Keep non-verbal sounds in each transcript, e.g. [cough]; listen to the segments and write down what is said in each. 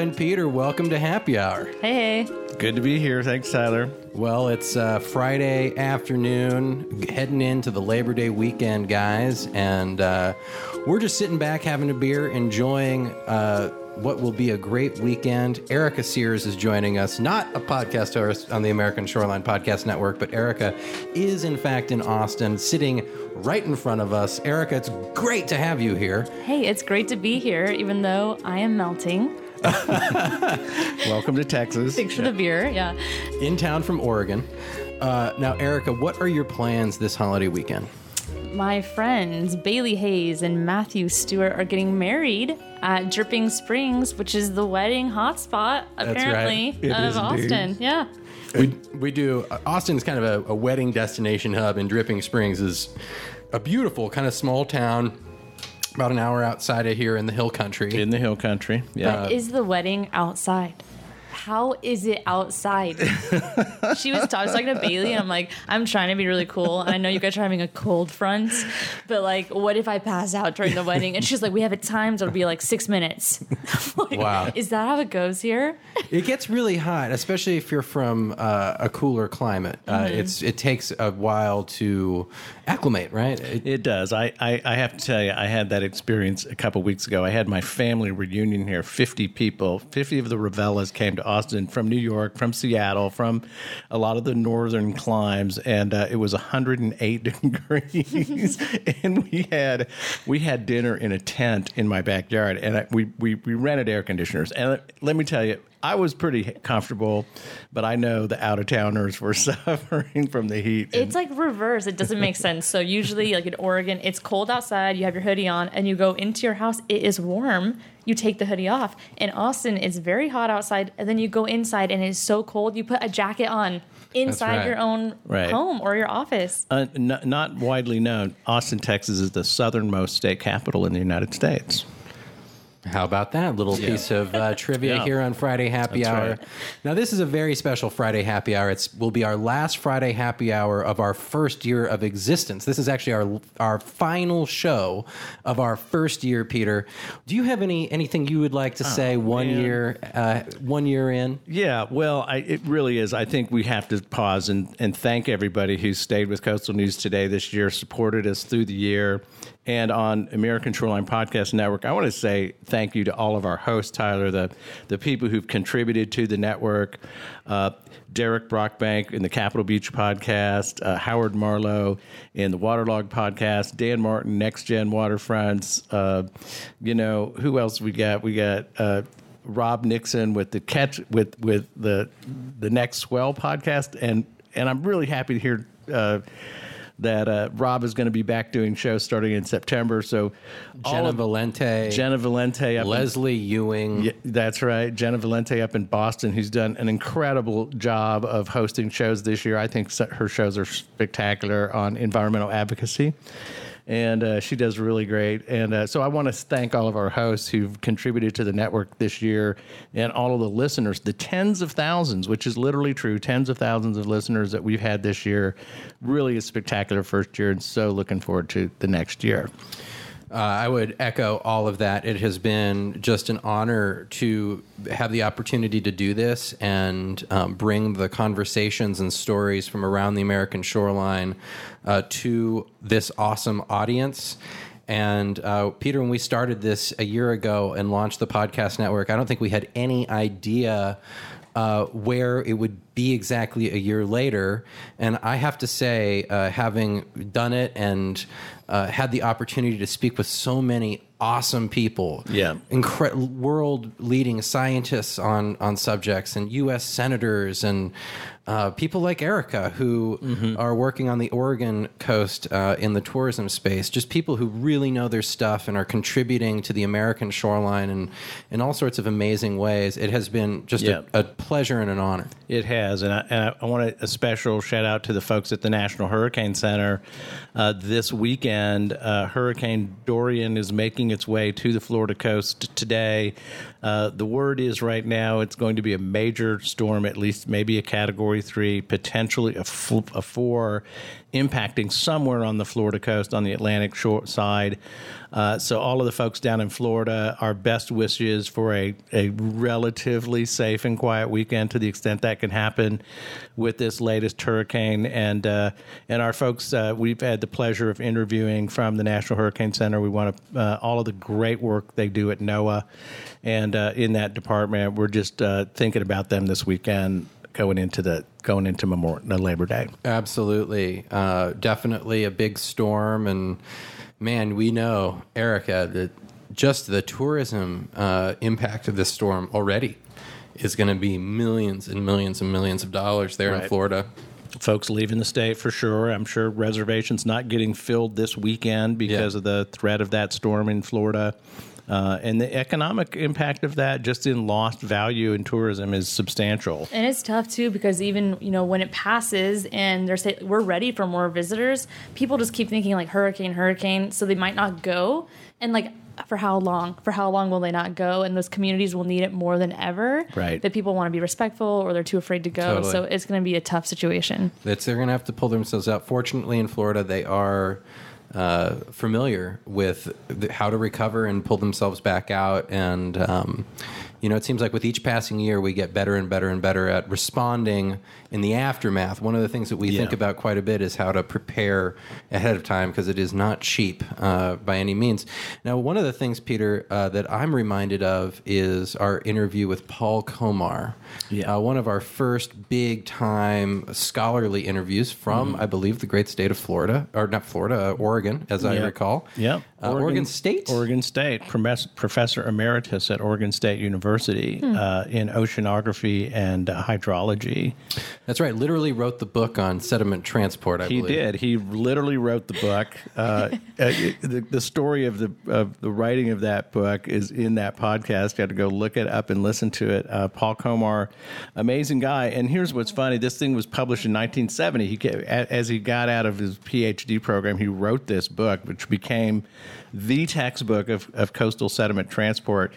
and Peter, welcome to Happy Hour. Hey, hey. Good to be here. Thanks, Tyler. Well, it's uh, Friday afternoon, heading into the Labor Day weekend, guys, and uh, we're just sitting back having a beer, enjoying uh, what will be a great weekend. Erica Sears is joining us, not a podcast host on the American Shoreline Podcast Network, but Erica is, in fact, in Austin, sitting right in front of us. Erica, it's great to have you here. Hey, it's great to be here, even though I am melting. [laughs] Welcome to Texas. Thanks for the beer. Yeah. In town from Oregon. Uh, now, Erica, what are your plans this holiday weekend? My friends Bailey Hayes and Matthew Stewart are getting married at Dripping Springs, which is the wedding hotspot, apparently, right. Of is. Austin. Yeah. We, we do. Uh, Austin's kind of a, a wedding destination hub, and Dripping Springs is a beautiful kind of small town, about an hour outside of here in the hill country. In the hill country. Yeah. But is the wedding outside? How is it outside? she was, I was talking to Bailey, and I'm like, I'm trying to be really cool. And I know you guys are having a cold front, but like, what if I pass out during the wedding? And she's like, we have it timed. It'll be like six minutes. [laughs] Like, Wow. Is that how it goes here? It gets really hot, especially if you're from uh, a cooler climate. Uh, Mm-hmm. It's it takes a while to acclimate, right? It- It does. I, I, I have to tell you, I had that experience a couple weeks ago. I had my family reunion here. 50 people, 50 of the Ravellas came to Austin from New York, from Seattle, from a lot of the northern climes, and uh, it was 108 [laughs] degrees. and we had we had dinner in a tent in my backyard, and I, we, we, we rented air conditioners. And let me tell you, I was pretty comfortable, but I know the out of towners were [laughs] suffering from the heat. It's like reverse. It doesn't make sense. So usually, like in Oregon, it's cold outside. You have your hoodie on, and you go into your house. It is warm. You take the hoodie off. In Austin, it's very hot outside, and then you go inside, and it's so cold. You put a jacket on inside right. your own Right. home or your office. Uh, n- not widely known, Austin, Texas is the southernmost state capital in the United States. How about that little piece of uh, [laughs] trivia Yeah. here on Friday Happy That's Hour? right. Now, this is a very special Friday Happy Hour. It's will be our last Friday Happy Hour of our first year of existence. This is actually our our final show of our first year. Peter, do you have any anything you would like to say one Oh, man. year uh, one year in? Yeah, well, I, it really is. I think we have to pause and, and thank everybody who stayed with Coastal News today this year, supported us through the year. And on American Shoreline Podcast Network, I want to say thank you to all of our hosts, Tyler, the, the people who've contributed to the network, uh, Derek Brockbank in the Capitol Beach podcast, uh, Howard Marlowe in the Waterlog podcast, Dan Martin, Next Gen Waterfronts. Uh, you know, who else we got? We got. Uh, Rob Nixon with the catch with with the the next swell podcast, and and I'm really happy to hear uh, that uh, Rob is going to be back doing shows starting in September. So Jenna of- Valente, Jenna Valente, up in- Leslie Ewing. yeah, that's right. Jenna Valente up in Boston, who's done an incredible job of hosting shows this year. I think her shows are spectacular on environmental advocacy. And uh, she does really great. And uh, so I want to thank all of our hosts who've contributed to the network this year and all of the listeners, the tens of thousands, which is literally true, tens of thousands of listeners that we've had this year. Really a spectacular first year, and so looking forward to the next year. Uh, I would echo all of that. It has been just an honor to have the opportunity to do this and um, bring the conversations and stories from around the American shoreline uh, to this awesome audience. And uh, Peter, when we started this a year ago and launched the podcast network, I don't think we had any idea uh, where it would be exactly a year later. And I have to say, uh, having done it and uh, had the opportunity to speak with so many awesome people, Yeah. incre- world leading scientists on on subjects, and U.S. senators and uh, people like Erica who are working on the Oregon coast uh, in the tourism space. Just people who really know their stuff and are contributing to the American shoreline and in all sorts of amazing ways. It has been just Yeah. a, a pleasure and an honor. It has, and I, and I, I want a special shout out to the folks at the National Hurricane Center. Uh, this weekend, uh, Hurricane Dorian is making making its way to the Florida coast today. Uh, the word is right now it's going to be a major storm, at least maybe a category three, potentially a, four, impacting somewhere on the Florida coast on the Atlantic shore side. Uh, so, all of the folks down in Florida, our best wishes for a, a relatively safe and quiet weekend to the extent that can happen with this latest hurricane. And uh, and our folks, uh, we've had the pleasure of interviewing from the National Hurricane Center. We want to uh, all of the great work they do at NOAA and uh, in that department. We're just uh, thinking about them this weekend going into the going into Memorial Labor Day. Absolutely, uh, definitely a big storm, and man, we know Erica that just the tourism uh, impact of this storm already is going to be millions and millions and millions of dollars there in Florida. folks leaving the state for sure. I'm sure reservations not getting filled this weekend because Yeah. of the threat of that storm in Florida. Uh, and the economic impact of that just in lost value in tourism is substantial. And it's tough too because even you know when it passes and they're saying we're ready for more visitors, people just keep thinking like hurricane, hurricane, so they might not go. And like for how long? For how long will they not go? And those communities will need it more than ever. Right. That people want to be respectful or they're too afraid to go. Totally. So it's going to be a tough situation. It's, they're going to have to pull themselves out. Fortunately, in Florida, they are uh, familiar with the, how to recover and pull themselves back out. And, um, you know, it seems like with each passing year, we get better and better and better at responding in the aftermath. One of the things that we Yeah. think about quite a bit is how to prepare ahead of time because it is not cheap uh, by any means. Now, one of the things, Peter, uh, that I'm reminded of is our interview with Paul Komar. Yeah. Uh, one of our first big time scholarly interviews from, Mm-hmm. I believe, the great state of Florida, or not Florida, uh, Oregon, as I recall. Yep. Uh, Oregon, State. Oregon State, professor emeritus at Oregon State University uh, in oceanography and uh, hydrology. That's right. Literally wrote the book on sediment transport. I He believe. did. He literally wrote the book. Uh, [laughs] uh, the, the story of the of the writing of that book is in that podcast. You have to go look it up and listen to it. Uh, Paul Komar, amazing guy. And here's what's funny: this thing was published in 1970. He as he got out of his PhD program, he wrote this book, which became the textbook of, of coastal sediment transport,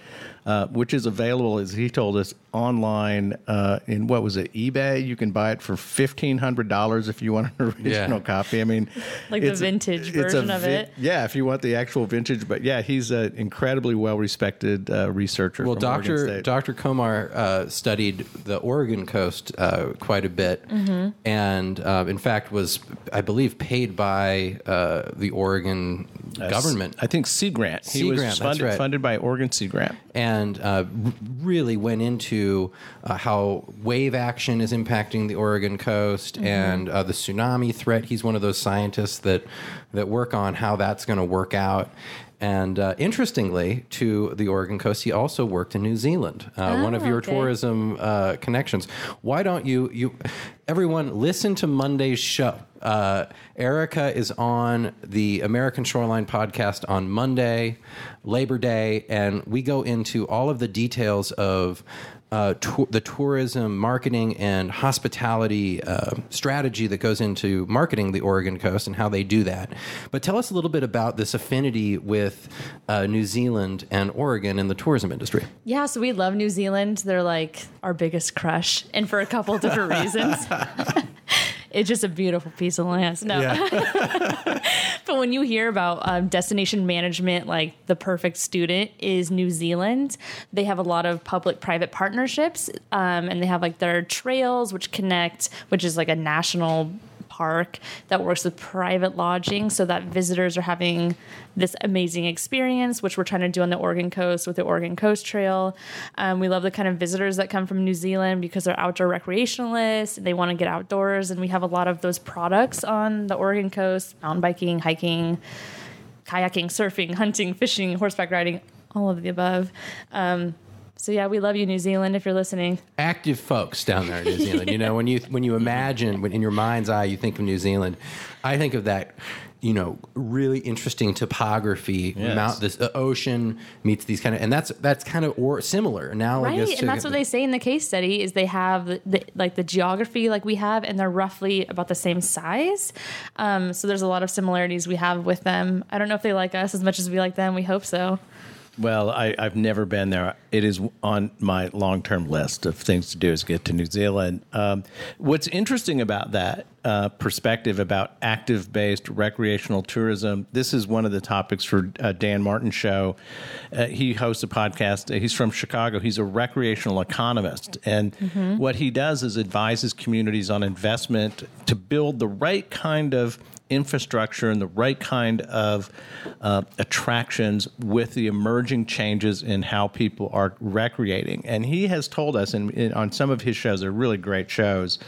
uh, which is available, as he told us, online uh, in what was it, eBay. You can buy it for fifteen hundred dollars if you want an [laughs] original Yeah. copy. I mean, [laughs] Like the vintage a version of it. Yeah, if you want the actual vintage, but yeah, he's an incredibly well respected uh, researcher. Well, Doctor Doctor Komar uh, studied the Oregon coast uh, quite a bit, Mm-hmm. and uh, in fact was, I believe, paid by uh, the Oregon government. I think Sea Grant. He Sea was Grant, that's funded, right. funded by Oregon Sea Grant. and uh, r- really went into uh, how wave action is impacting the Oregon coast and uh, the tsunami threat. He's one of those scientists that that work on how that's going to work out. And uh, interestingly, to the Oregon coast, he also worked in New Zealand. Uh, one of Oh, your okay. tourism uh, connections. Why don't you you everyone listen to Monday's show? Uh, Erica is on the American Shoreline podcast on Monday, Labor Day, and we go into all of the details of uh, the tourism marketing and hospitality uh, strategy that goes into marketing the Oregon coast and how they do that. But tell us a little bit about this affinity with uh, New Zealand and Oregon in the tourism industry. Yeah, so we love New Zealand. They're like our biggest crush, and for a couple different reasons. [laughs] it's just a beautiful piece of land. No, [laughs] but when you hear about um, destination management, like the perfect student is New Zealand. They have a lot of public-private partnerships, um, and they have like their trails, which connect, which is like a national park that works with private lodging so that visitors are having this amazing experience, which we're trying to do on the Oregon coast with the Oregon Coast Trail. Um, we love the kind of visitors that come from New Zealand because they're outdoor recreationalists. They want to get outdoors, and we have a lot of those products on the Oregon coast mountain biking, hiking, kayaking, surfing, hunting, fishing, horseback riding, all of the above. Um, so yeah, we love you, New Zealand, if you're listening. active folks down there in New Zealand. You know, when you when you imagine when in your mind's eye you think of New Zealand, I think of that you know, really interesting topography. Yes. Mount this uh, ocean meets these kind of, and that's that's kind of or similar analogous. Right, to- and that's what they say in the case study is they have the, the, like the geography like we have, and they're roughly about the same size. Um, so there's a lot of similarities we have with them. I don't know if they like us as much as we like them. We hope so. Well, I, I've never been there. It is on my long term list of things to do is get to New Zealand. Um, what's interesting about that uh, perspective about active based recreational tourism, this is one of the topics for uh, Dan Martin's show. Uh, he hosts a podcast. He's from Chicago. He's a recreational economist. And what he does is advises communities on investment to build the right kind of infrastructure and the right kind of uh, attractions with the emerging changes in how people are recreating. And he has told us, and on some of his shows, they're really great shows.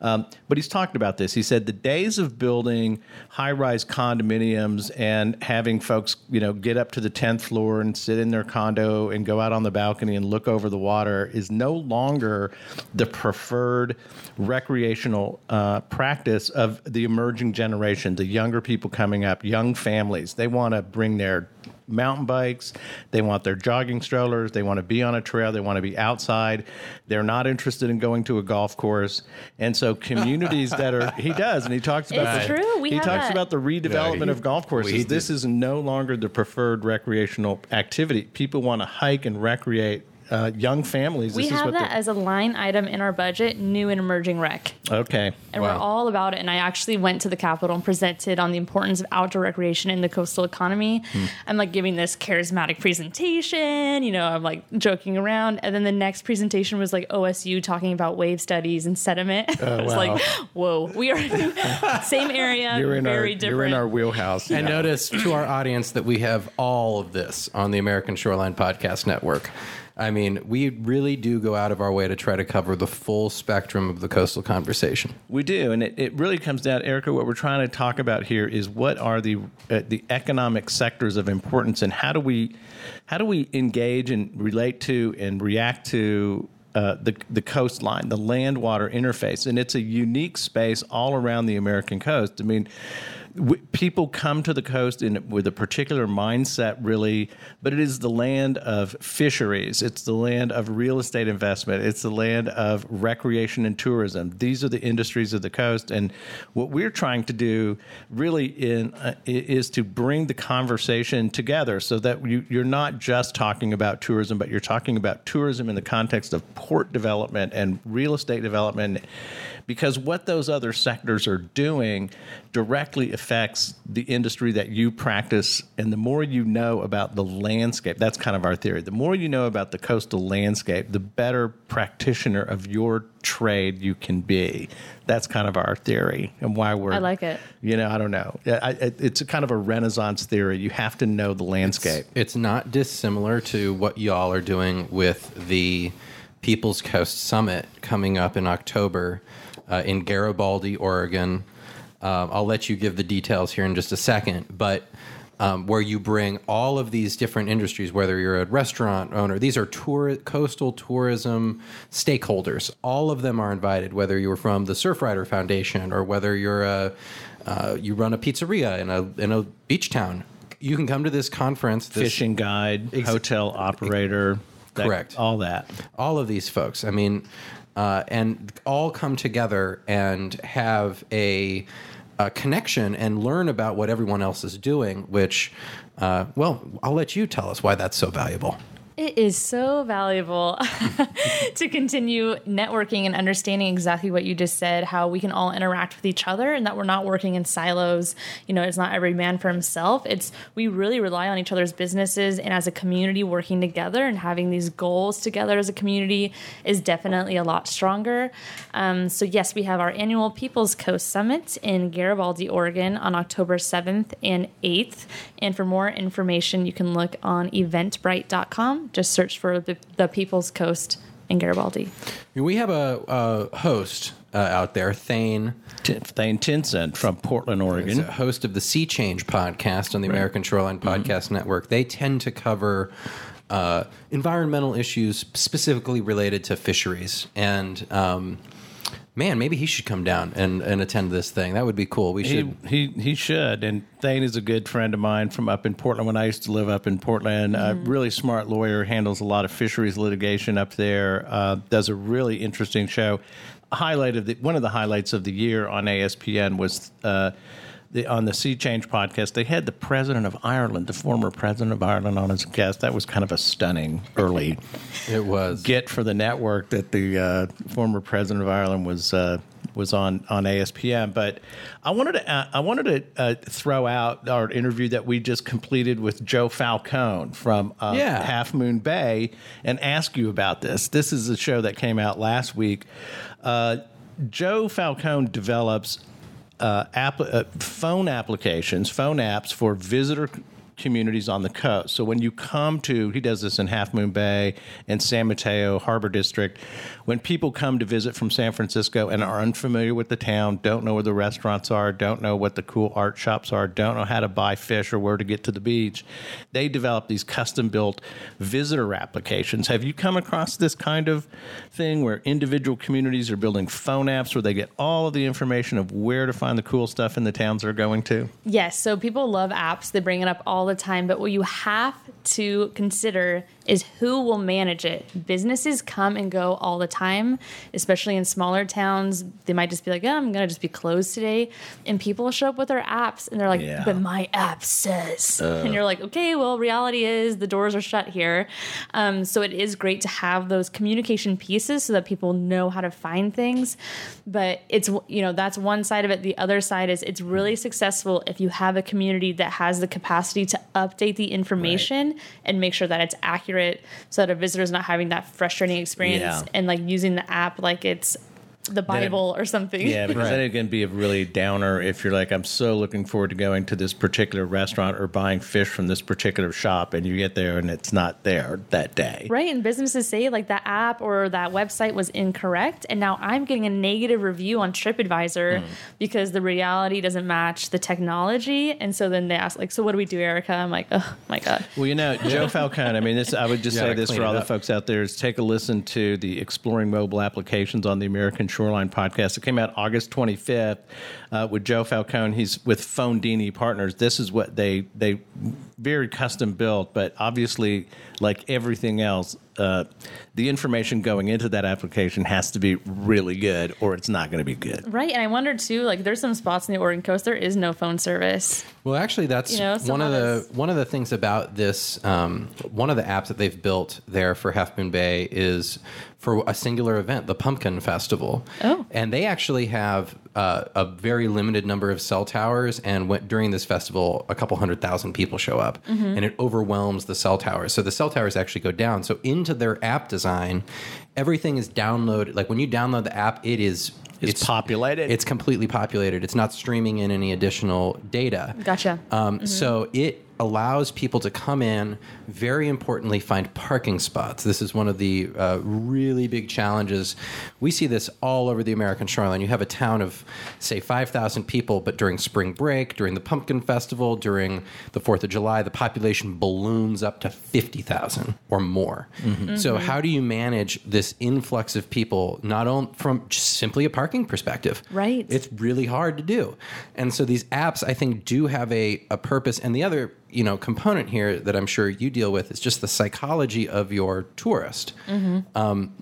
Um, but he's talked about this. He said the days of building high-rise condominiums and having folks, you know, get up to the tenth floor and sit in their condo and go out on the balcony and look over the water is no longer the preferred recreational uh, practice of the emerging generation, the younger people coming up, young families. They want to bring their mountain bikes. They want their jogging strollers. They want to be on a trail. They want to be outside. They're not interested in going to a golf course. And so communities that are he does, and he talks about It's true. We he talks that. about the redevelopment Yeah, he- of golf courses. this is no longer the preferred recreational activity. People want to hike and recreate. Uh, young families. We this is have what that they're- as a line item in our budget, new and emerging rec. okay. And Wow. we're all about it. And I actually went to the Capitol and presented on the importance of outdoor recreation in the coastal economy. Hmm. I'm like giving this charismatic presentation, you know, I'm like joking around. And then the next presentation was like OSU talking about wave studies and sediment. [laughs] I was Oh, wow. like, whoa, we are in [laughs] the same area, You're in very our different. you're in our wheelhouse. And Yeah. notice to our audience that we have all of this on the American Shoreline Podcast Network. I mean, we really do go out of our way to try to cover the full spectrum of the coastal conversation. We do, and it, it really comes down, Erica. What we're trying to talk about here is what are the uh, the economic sectors of importance, and how do we how do we engage and relate to and react to uh, the the coastline, the land water interface, and it's a unique space all around the American coast. I mean. W- People come to the coast in, with a particular mindset, really, but it is the land of fisheries. It's the land of real estate investment. It's the land of recreation and tourism. These are the industries of the coast, and what we're trying to do, really, in uh, is to bring the conversation together, so that you, you're not just talking about tourism, but you're talking about tourism in the context of port development and real estate development because what those other sectors are doing directly affects the industry that you practice and the more you know about the landscape that's kind of our theory the more you know about the coastal landscape the better practitioner of your trade you can be. That's kind of our theory and why we're I like it. you know i don't know. I, I, it's a kind of a renaissance theory. You have to know the landscape. It's not dissimilar to what y'all are doing with the People's Coast Summit coming up in October uh, in Garibaldi, Oregon. Um, I'll let you give the details here in just a second, but um, where you bring all of these different industries, whether you're a restaurant owner, these are tour, coastal tourism stakeholders. All of them are invited, whether you're from the Surfrider Foundation or whether you're a uh, you run a pizzeria in a in a beach town. You can come to this conference. This, fishing guide Ex- hotel operator that- Correct. all that all of these folks. I mean, uh, and all come together and have a, a connection and learn about what everyone else is doing. Which, uh, well, I'll let you tell us why that's so valuable. It is so valuable [laughs] to continue networking and understanding exactly what you just said, how we can all interact with each other and that we're not working in silos. You know, it's not every man for himself. It's we really rely on each other's businesses and as a community working together and having these goals together as a community is definitely a lot stronger. Um, so yes, we have our annual People's Coast Summit in Garibaldi, Oregon on October 7th and 8th. And for more information, you can look on eventbrite.com. Just search for the, the People's Coast in Garibaldi. We have a, a host uh, out there, Thane, T- Thane Tienson from Portland, is Oregon. a host of the Sea Change podcast on the American Shoreline Podcast Network. They tend to cover uh, environmental issues specifically related to fisheries. And um, Man, maybe he should come down and, and attend this thing. That would be cool. We should. He, he he should. And Thane is a good friend of mine from up in Portland when I used to live up in Portland. A really smart lawyer, handles a lot of fisheries litigation up there. Uh, does a really interesting show. Highlight of the one of the highlights of the year on ASPN was. Uh, the, on the Sea Change podcast, they had the president of Ireland, the former president of Ireland, on as a guest. That was kind of a stunning early it was. get for the network that the uh, former president of Ireland was uh, was on on ASPN. But I wanted to uh, I wanted to uh, throw out our interview that we just completed with Joe Falcone from uh, Yeah. Half Moon Bay and ask you about this. This is a show that came out last week. Uh, Joe Falcone develops uh, app, uh, phone applications, phone apps for visitor communities on the coast. So when you come to, he does this in Half Moon Bay and San Mateo Harbor District. When people come to visit from San Francisco and are unfamiliar with the town, don't know where the restaurants are, don't know what the cool art shops are, don't know how to buy fish or where to get to the beach, they develop these custom built visitor applications. Have you come across this kind of thing where individual communities are building phone apps where they get all of the information of where to find the cool stuff in the towns they're going to? Yes, so people love apps. They bring it up all the time, but what you have to consider is who will manage it. Businesses come and go all the time, especially in smaller towns. They might just be like, oh, I'm going to just be closed today. And people show up with their apps and they're like, Yeah. but my app says. and you're like, okay, well, reality is the doors are shut here. Um, so it is great to have those communication pieces so that people know how to find things. But it's, you know, that's one side of it. The other side is it's really successful if you have a community that has the capacity to update the information and make sure that it's accurate so that a visitor is not having that frustrating experience Yeah. and like using the app like it's the Bible or something. Yeah, because then it can be a really downer if you're like, I'm so looking forward to going to this particular restaurant or buying fish from this particular shop, and you get there and it's not there that day. Right, and businesses say like that app or that website was incorrect, and now I'm getting a negative review on TripAdvisor Hmm. because the reality doesn't match the technology, and so then they ask like, "So what do we do, Erica?" I'm like, "Oh my god." Well, you know, [laughs] Joe Falcone. I mean, this. I would just You say this for all it the folks out there: is take a listen to the Exploring Mobile Applications on the American Shoreline podcast. It came out August 25th uh, with Joe Falcone. He's with Phonedini Partners. This is what they they very custom built, but obviously, like everything else, uh, the information going into that application has to be really good, or it's not going to be good. Right, and I wonder too. Like, there's some spots in the Oregon coast there is no phone service. Well, actually, that's You know, one of the that's- one of the things about this. Um, one of the apps that they've built there for Half Moon Bay is for a singular event, the Pumpkin Festival. Oh. and they actually have uh, a very limited number of cell towers, and when, during this festival, a couple hundred thousand people show up, and it overwhelms the cell towers. So the cell towers actually go down. So into their app design, everything is downloaded. Like when you download the app, it is. It's populated. It's completely populated. It's not streaming in any additional data. Gotcha. Um, So it allows people to come in, very importantly, find parking spots. This is one of the uh, really big challenges. We see this all over the American shoreline. You have a town of, say, 5,000 people, but during spring break, during the Pumpkin Festival, during the 4th of July, the population balloons up to 50,000 or more. So, how do you manage this influx of people, not only from just simply a parking perspective? Right. It's really hard to do. And so these apps, I think, do have a, a purpose. And the other, you know, component here that I'm sure you deal with is just the psychology of your tourist. Um,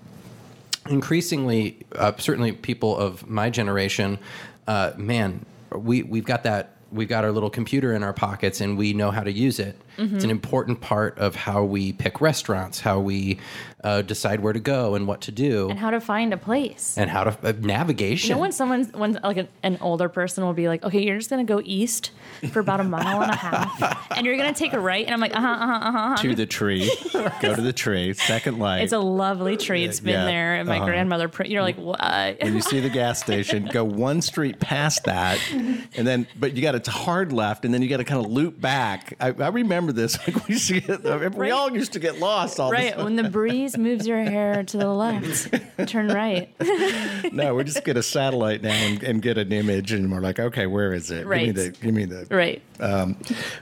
increasingly, uh, certainly people of my generation, uh, man, we, we've got that. We've got our little computer in our pockets and we know how to use it. It's an important part of how we pick restaurants, how we uh, decide where to go and what to do, and how to find a place. and how to uh, navigation. You know when someone's when like an, an older person will be like, okay, you're just gonna go east for about a mile and a half, [laughs] and you're gonna take a right, and I'm like, uh huh, uh huh, uh huh. to the tree, [laughs] go to the tree, second light. It's a lovely tree. It's been Yeah, there, and my uh-huh. grandmother. Pr- you're like, what? when you see the gas station, go one street past that, and then but you got to it's a hard left, and then you got to kind of loop back. I, I remember this. Like [laughs] we used to get, we Right. all used to get lost all Right. the When the breeze moves your hair to the left, turn right. [laughs] No, we just get a satellite now and, and get an image, and we're like, okay, where is it? Right. Give me the. Give me the. Right. Um,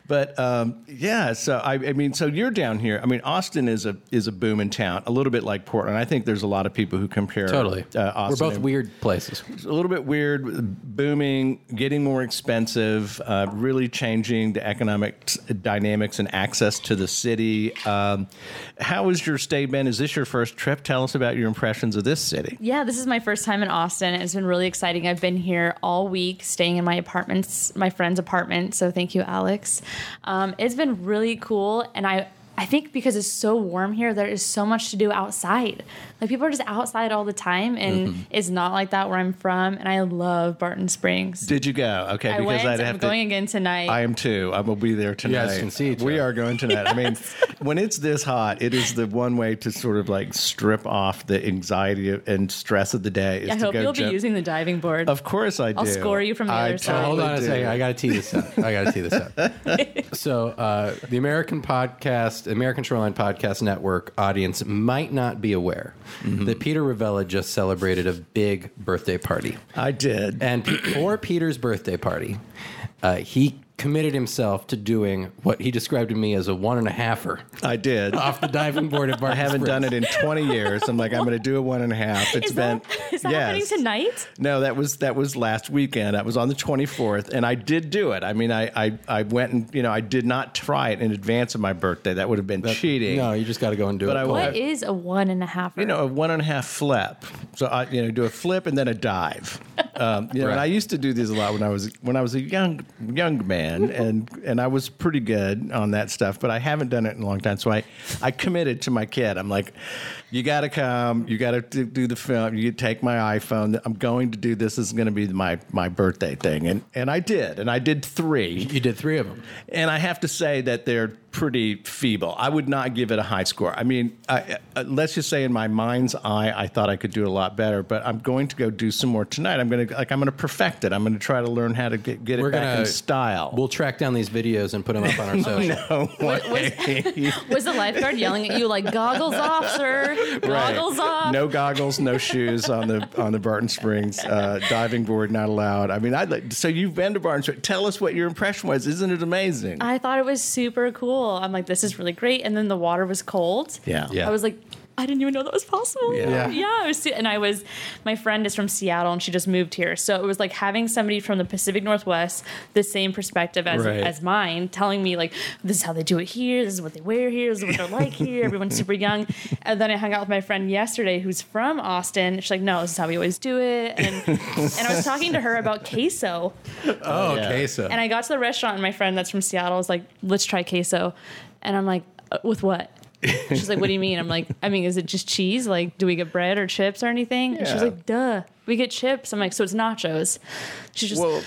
but um, yeah, so I, I mean, so you're down here. I mean, Austin is a is a booming town, a little bit like Portland. I think there's a lot of people who compare Totally. Uh, Austin We're both and- weird places. A little bit weird, booming, getting more expensive, uh, really changing the economic t- dynamics and access to the city. Um, how has your stay been? Is this your first trip? Tell us about your impressions of this city. Yeah, this is my first time in Austin. It's been really exciting. I've been here all week, staying in my apartments, my friend's apartment. So thank you, Alex. Um, it's been really cool, and I. I think because it's so warm here, there is so much to do outside. Like people are just outside all the time, and Mm-hmm. it's not like that where I'm from. And I love Barton Springs. Did you go? Okay, I went. I'd I'm have going again tonight. I am too. I will be there tonight. guys can see we are going tonight. I mean, [laughs] when it's this hot, it is the one way to sort of like strip off the anxiety and stress of the day. Is I to hope go you'll be using the diving board. Of course, I do. I'll score you from the I other side. Hold on a do. second. I got to tee this up. I got to tee this up. [laughs] so, uh, the American podcast, American Shoreline Podcast Network audience might not be aware that Peter Ravella just celebrated a big birthday party. I did. And for Peter's birthday party, uh, he committed himself to doing what he described to me as a one and a halfer I did. off the diving board at [laughs] Barton I haven't done it in 20 years. I'm like, I'm going to do a one and a half. It's is been that, [laughs] is that yes. happening tonight? No, that was that was last weekend. That was on the 24th, and I did do it. I mean, I I, I went and you know I did not try it in advance of my birthday. That would have been cheating. No, you just got to go and do But it. I cold. went- What is a one and a half? you know, a one and a half flip. So I, you know, do a flip and then a dive. Um, you know, and I used to do these a lot when I was when I was a young young man, and and I was pretty good on that stuff. But I haven't done it in a long time. So I I committed to my kid. I'm like, you got to come. You got to do the film. You take my iPhone. I'm going to do this. This is going to be my my birthday thing, and and I did, and I did three. You did three of them. And I have to say that they're pretty feeble. I would not give it a high score. I mean, I, uh, let's just say in my mind's eye, I thought I could do a lot better. But I'm going to go do some more tonight. I'm going to like I'm going to perfect it. I'm going to try to learn how to get, get it We're back gonna in style. We'll track down these videos and put them up on our [laughs] social. no way. Was the lifeguard yelling at you like goggles off, sir? Right. Goggles off. No goggles, no shoes on the on the Barton Springs uh, diving board. Not allowed. I mean, I like. So you've been to Barton Springs. Tell us what your impression was. Isn't it amazing? I thought it was super cool. I'm like, this is really great. And then the water was cold. yeah. Yeah. I was like, I didn't even know that was possible. Yeah. yeah. I was, and I was, my friend is from Seattle and she just moved here, so it was like having somebody from the Pacific Northwest, the same perspective as Right. as mine, telling me like, this is how they do it here, this is what they wear here, this is what they're like here. Everyone's super young. And then I hung out with my friend yesterday who's from Austin. She's like, no, this is how we always do it. And and I was talking to her about queso. Oh, Yeah. queso. And I got to the restaurant, and my friend that's from Seattle was like, "Let's try queso," and I'm like, "Uh, "With what?" She's like, "What do you mean?" I'm like, "I mean, is it just cheese? Like, do we get bread or chips or anything?" And she's Yeah. like, "Duh, we get chips." I'm like, "So it's nachos?" She's just, Well,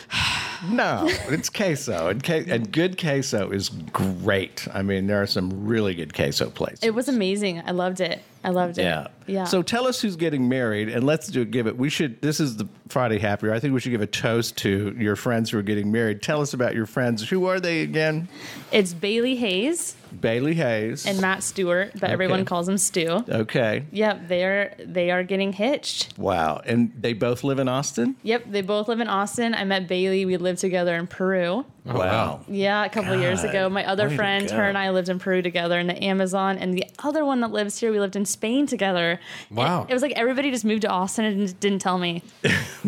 no, it's queso, and, que- and good queso is great. I mean, there are some really good queso places. "It was amazing. I loved it. I loved it." yeah, yeah. So tell us who's getting married, and let's do give it. We should. This is the Friday Happy Hour. I think we should give a toast to your friends who are getting married. Tell us about your friends. Who are they again? it's Bailey Hayes Bailey Hayes and Matt Stewart, but everyone calls him Stu. Okay. Yep, they are they are getting hitched. Wow. And they both live in Austin. Yep, they both live in Austin. I met Bailey. We lived together in Peru. Oh, wow. Yeah, a couple of years ago. My other way friend, her and I lived in Peru together in the Amazon, and the other one that lives here, we lived in Spain together. Wow. It, it was like everybody just moved to Austin and didn't tell me. [laughs]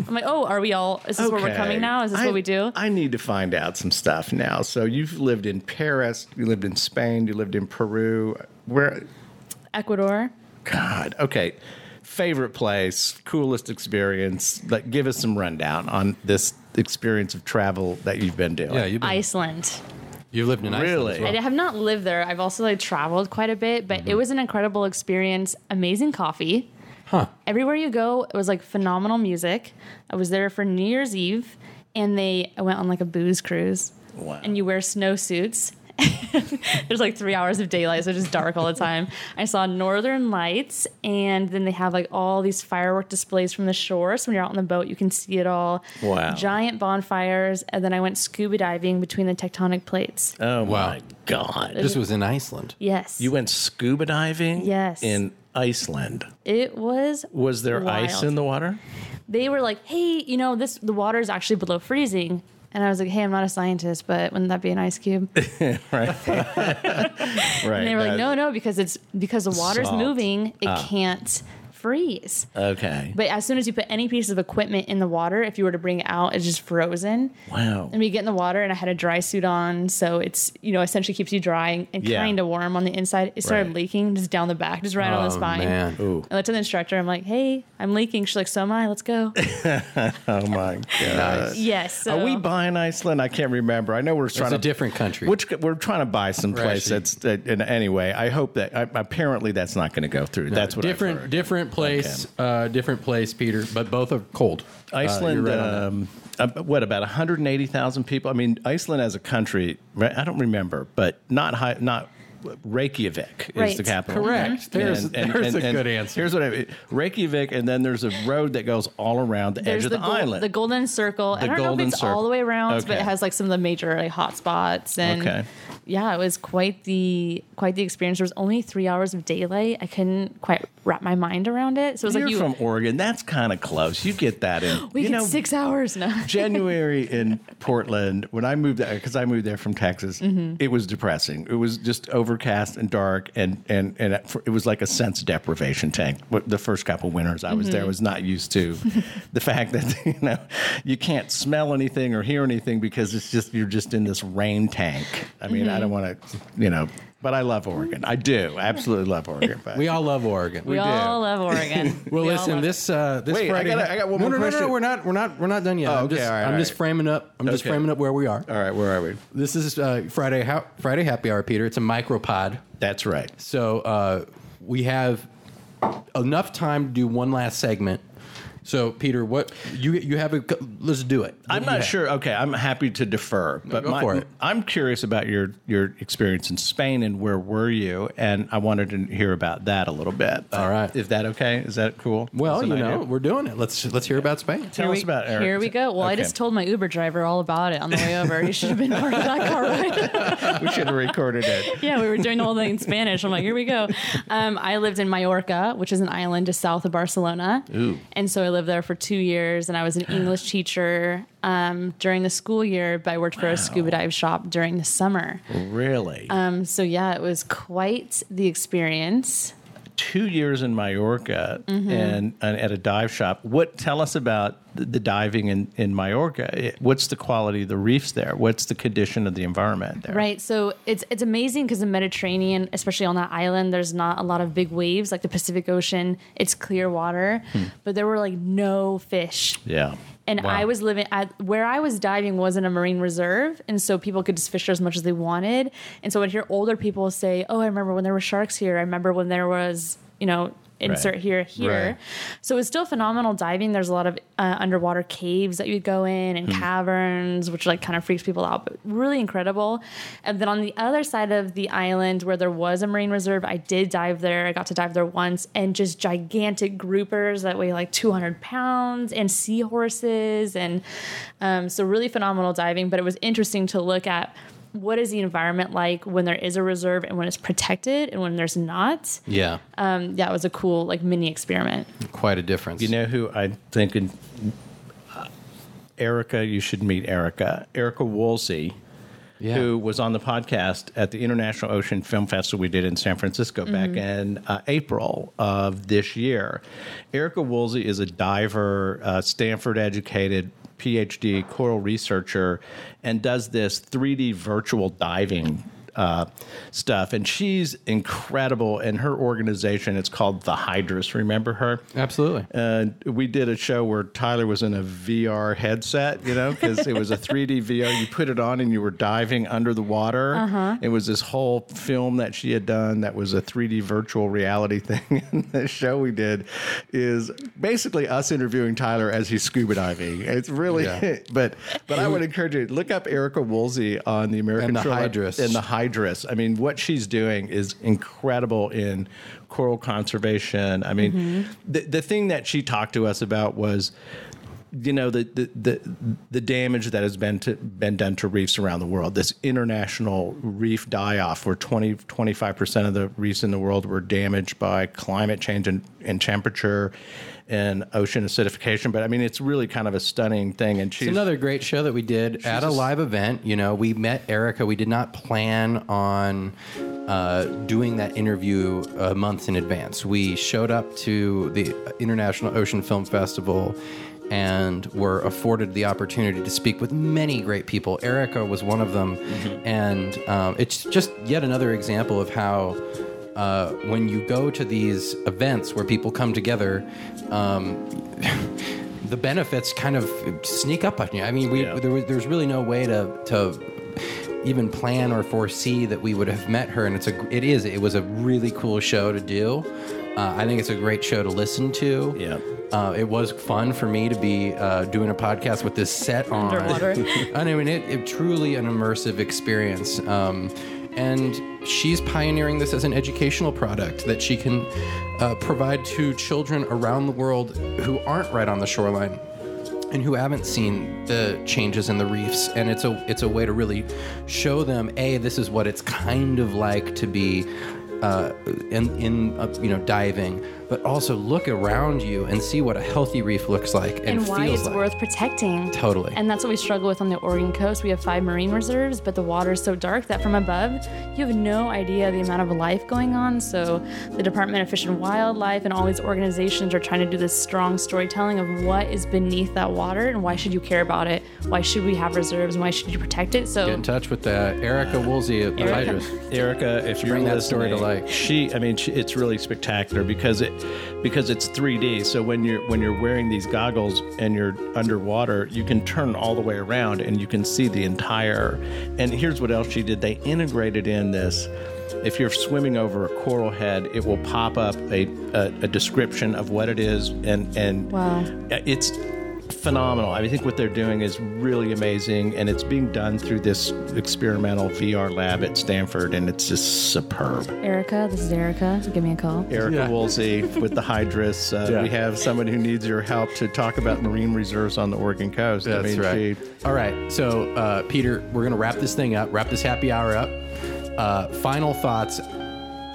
I'm like, oh, are we all? Is this where we're coming now? Is this I- what we do? I need to find out some stuff now. So you've lived in Paris, you lived in Spain, you lived in Peru. Where Ecuador. God, okay. Favorite place, coolest experience. Like, give us some rundown on this experience of travel that you've been doing. Yeah, you've been, Iceland. You've lived in Iceland. Really? as well. I have not lived there. I've also like traveled quite a bit, but it mhm. was an incredible experience. Amazing coffee. Huh. Everywhere you go, it was like phenomenal music. I was there for New Year's Eve, and they I went on like a booze cruise. Wow. And you wear snowsuits, [laughs] There's like three hours of daylight, so it's just dark all the time. I saw northern lights, and then they have like all these firework displays from the shore. So when you're out on the boat, you can see it all. Wow. Giant bonfires, and then I went scuba diving between the tectonic plates. Oh Wow. my god! This was in Iceland. Yes. You went scuba diving? Yes. In Iceland. It was. Was there ice in the water? They were like, "Hey, you know this. The water is actually below freezing." And I was like, "Hey, I'm not a scientist, but wouldn't that be an ice cube?" [laughs] Right. [laughs] right. And they were like, "No, no, because it's because the water's Salt. moving, it ah. can't freeze." Okay. But as soon as you put any piece of equipment in the water, if you were to bring it out, it's just frozen. wow. And we get in the water, and I had a dry suit on, so it's you know essentially keeps you dry and Yeah. kind of warm on the inside. It started Right. leaking just down the back, just right on the Oh, spine. man. Ooh. I looked at the instructor. I'm like, "Hey, I'm leaking." She's like, "So am I. Let's go." [laughs] Oh my god. yes. So Are we buying Iceland? I can't remember. I know we're trying It's a to different country. Which we're trying to buy some place Right. that's that, uh, and anyway. I hope that I, apparently that's not going to go through. that's what I've different heard. different place, uh, different place, Peter. But both are cold. Uh, Iceland, right um, uh, what about 180,000 people? I mean, Iceland as a country, I don't remember, but not high, not Reykjavik is the capital. Correct. There's- there's a good answer. Here's what I mean. Reykjavik, and then there's a road that goes all around the There's edge of the, the, island. the Golden Circle. I The don't know Golden if it's Circle. all the way around, but it has like some of the major like hot spots. And Okay. yeah, it was quite the quite the experience. There was only three hours of daylight. I couldn't quite wrap my mind around it. So it was like, You're like you from Oregon. That's kind of close. You get that in. we you get know, six hours now. [laughs] January in Portland, when I moved there, because I moved there from Texas, Mm-hmm. it was depressing. It was just overcast and dark, and and and it was like a sense deprivation tank. The first couple winters I was there, Mm-hmm. was not used to [laughs] the fact that [laughs] you know you can't smell anything or hear anything because it's just you're just in this rain tank. I mean, Mm-hmm. I don't want to, you know. But I love Oregon. I do. Absolutely love Oregon. But we all love Oregon. We, do. all love Oregon. [laughs] Well, We listen, this uh, this Wait, I Friday. gotta- I got one no, more no, no, no, question. We're not. We're not. We're not done yet. Oh, I'm okay, just. all right, I'm all just right. framing up. I'm just framing up where we are. all right, where are we? This is uh, Friday. Ha- Friday happy hour, Peter. It's a micropod. That's right. So uh, we have enough time to do one last segment. So, Peter, what you you have a let's do it. What I'm do not have? sure. Okay, I'm happy to defer, but go my, for it. I'm curious about your your experience in Spain and where were you, and I wanted to hear about that a little bit. All right. is that okay? Is that cool? Well, you an know, idea? we're doing it. Let's let's hear about Spain. tell here us we, about Eric. Here we go. Well, I just told my Uber driver all about it on the way over. He should have been part of that car ride. [laughs] we should have recorded it. yeah, we were doing the whole thing in Spanish. I'm like, here we go. Um, I lived in Mallorca, which is an island just south of Barcelona. Ooh. And so I lived there for two years, and I was an English teacher um, during the school year, but I worked for a scuba dive shop during the summer. Really, Um, so yeah, it was quite the experience. Two years in Mallorca Mm-hmm. and, and at a dive shop. What tell us about the, the diving in in Mallorca? What's the quality of the reefs there? What's the condition of the environment there? Right. So it's it's amazing because the Mediterranean, especially on that island, there's not a lot of big waves like the Pacific Ocean. It's clear water, but there were like no fish. Yeah. And Wow. I was living at where I was diving wasn't a marine reserve, and so people could just fish as much as they wanted. And so I'd hear older people say, "Oh, I remember when there were sharks here. I remember when there was, you know." Insert Right. here, here. Right. So it's still phenomenal diving. There's a lot of uh, underwater caves that you'd go in and caverns, which like kind of freaks people out, but really incredible. And then on the other side of the island, where there was a marine reserve, I did dive there. I got to dive there once, and just gigantic groupers that weigh like 200 pounds, and seahorses, and um, so really phenomenal diving. But it was interesting to look at what is the environment like when there is a reserve and when it's protected and when there's not. Yeah, Um, that was a cool like mini experiment. quite a difference. You know who I think in, uh, Erica, you should meet Erica. Erica Woolsey, yeah. who was on the podcast at the International Ocean Film Festival we did in San Francisco back in uh, April of this year. Erica Woolsey is a diver, uh, Stanford educated PhD coral researcher, and does this 3D virtual diving. Uh, stuff and she's incredible and her organization it's called the Hydrous remember her Absolutely. and we did a show where Tyler was in a VR headset, you know, because it was a [laughs] 3D VR. You put it on and you were diving under the water. It was this whole film that she had done that was a 3D virtual reality [laughs] thing. And the show we did is basically us interviewing Tyler as he's scuba diving. It's really, Yeah. [laughs] but but I would encourage you look up Erica Woolsey on the American And the Hydrous. and the Hydrous I mean, what she's doing is incredible in coral conservation. I mean, Mm-hmm. the the thing that she talked to us about was you know the, the the the damage that has been to, been done to reefs around the world this international reef die-off where 20 25% of the reefs in the world were damaged by climate change and, and temperature and ocean acidification but i mean it's really kind of a stunning thing and she's It's another great show that we did at a live event. You know, we met Erica. We did not plan on uh, doing that interview a month in advance. We showed up to the International Ocean Film Festival and were afforded the opportunity to speak with many great people. Erica was one of them. And um, it's just yet another example of how uh, when you go to these events where people come together, um, [laughs] the benefits kind of sneak up on you. I mean, we Yeah. there was, there's really no way to to even plan or foresee that we would have met her, and it's a it is it was a really cool show to do. Uh, I think it's a great show to listen to. Yeah. Uh, it was fun for me to be uh, doing a podcast with this set on. Underwater. [laughs] I mean, it, it truly an immersive experience. Um, and she's pioneering this as an educational product that she can uh, provide to children around the world who aren't right on the shoreline and who haven't seen the changes in the reefs and it's a it's a way to really show them a this is what it's kind of like to be uh, in, in uh, you know diving but also look around you and see what a healthy reef looks like and, and why feels it's like. worth protecting. Totally. And that's what we struggle with on the Oregon coast. We have five marine reserves, but the water is so dark that from above, you have no idea the amount of life going on. So the Department of Fish and Wildlife and all these organizations are trying to do this strong storytelling of what is beneath that water and why should you care about it? Why should we have reserves and why should you protect it? So Get in touch with uh, Erica Woolsey at the Erica. Hydrous. Erica, if you're Bring that story to listening, life. she, I mean, she, it's really spectacular because it because it's 3D. So when you're when you're wearing these goggles and you're underwater, you can turn all the way around and you can see the entire. And here's what else she did: they integrated in this. If you're swimming over a coral head, it will pop up a, a, a description of what it is, and and Wow. it's phenomenal. I think what they're doing is really amazing, and it's being done through this experimental VR lab at Stanford, and it's just superb. Erica, this is Erica. Give me a call. Erica Yeah. Woolsey with the Hydrous. Uh, Yeah. We have someone who needs your help to talk about marine reserves on the Oregon coast. I That's mean, right. she- All right. So, uh, Peter, we're going to wrap this thing up, wrap this happy hour up. Uh, final thoughts.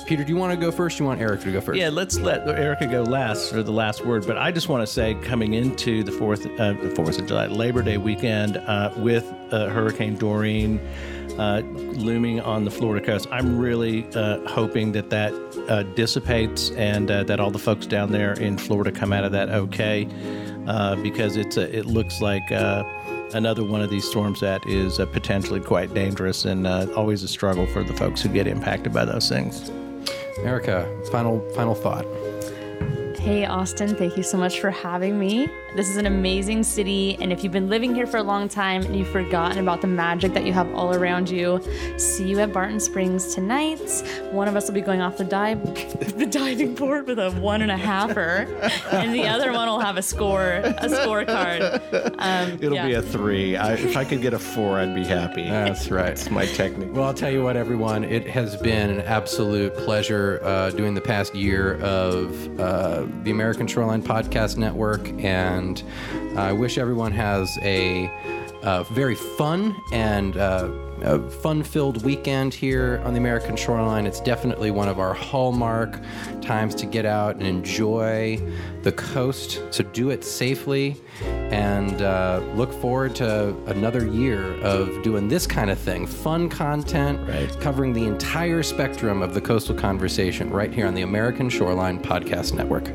Peter, do you want to go first? You want Eric to go first? Yeah, let's let Erica go last for the last word. But I just want to say, coming into the fourth, uh, the Fourth of July, Labor Day weekend, uh, with uh, Hurricane Dorian uh, looming on the Florida coast, I'm really uh, hoping that that uh, dissipates and that all the folks down there in Florida come out of that okay, because it's a, it looks like. Another one of these storms that is uh, potentially quite dangerous and uh, always a struggle for the folks who get impacted by those things. Erica, final final thought. Hey, Austin, thank you so much for having me. This is an amazing city, and if you've been living here for a long time and you've forgotten about the magic that you have all around you, see you at Barton Springs tonight. One of us will be going off the dive, [laughs] the diving board with a one and a halfer, and the other one will have a score, a scorecard. Um, It'll yeah. be a three. I, if I could get a four, I'd be happy. That's right. That's my technique. Well, I'll tell you what, everyone. It has been an absolute pleasure uh, doing the past year of uh, the American Shoreline Podcast Network, and I wish everyone has a uh, very fun and uh, a fun-filled weekend here on the American Shoreline. It's definitely one of our hallmark times to get out and enjoy the coast. So do it safely, and uh, look forward to another year of doing this kind of thing. Fun content, Right. covering the entire spectrum of the coastal conversation right here on the American Shoreline Podcast Network.